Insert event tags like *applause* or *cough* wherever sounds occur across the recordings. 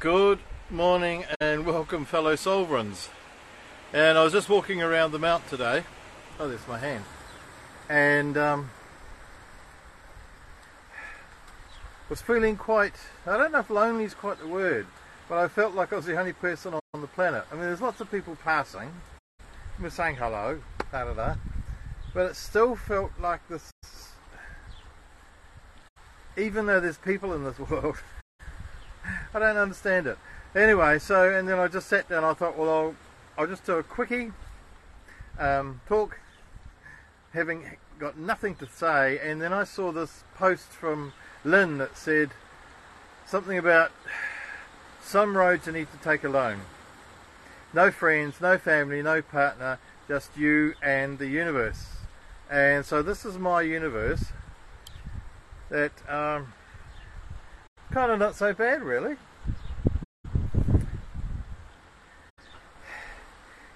Good morning and welcome, fellow sovereigns. And I was just walking around the mount today. Oh, there's my hand. And um, was feeling quite, I don't know if lonely is quite the word, but I felt like I was the only person on the planet. I mean, there's lots of people passing. We're saying hello, da da da. But it still felt like this, even though there's people in this *laughs* world, I don't understand it. Anyway, so and then I just sat down. I thought, well, I'll I'll just do a quickie um, talk, having got nothing to say. And then I saw this post from Lynn that said something about some roads you need to take alone. No friends, no family, no partner, just you and the universe. And so this is my universe. That. Um, kind of not so bad, really.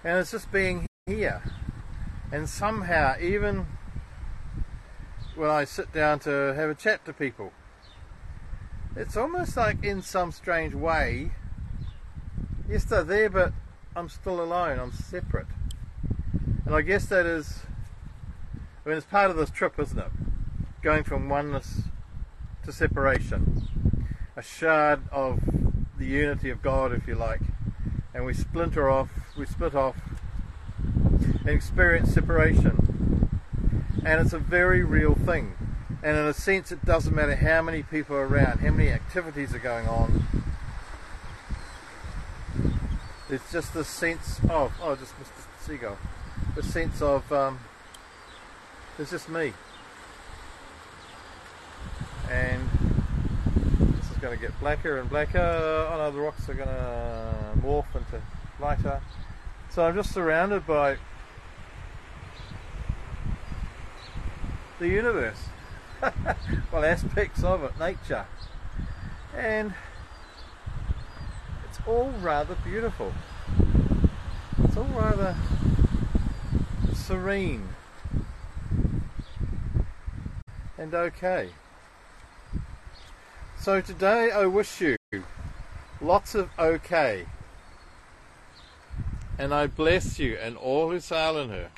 And it's just being here. And somehow, even when I sit down to have a chat to people, it's almost like in some strange way, yes, they're there, but I'm still alone, I'm separate. And I guess that is, I mean, it's part of this trip, isn't it? Going from oneness to separation a shard of the unity of God, if you like, and we splinter off, we split off, and experience separation. And it's a very real thing. And in a sense, it doesn't matter how many people are around, how many activities are going on. It's just this sense of, oh, just Mr. Seagull, the sense of, um, it's just me. And going to get blacker and blacker. Oh no, the rocks are going to morph into lighter. So I'm just surrounded by the universe. *laughs* well, aspects of it, nature. And it's all rather beautiful. It's all rather serene and okay. So today I wish you lots of okay. And I bless you and all who sail in her.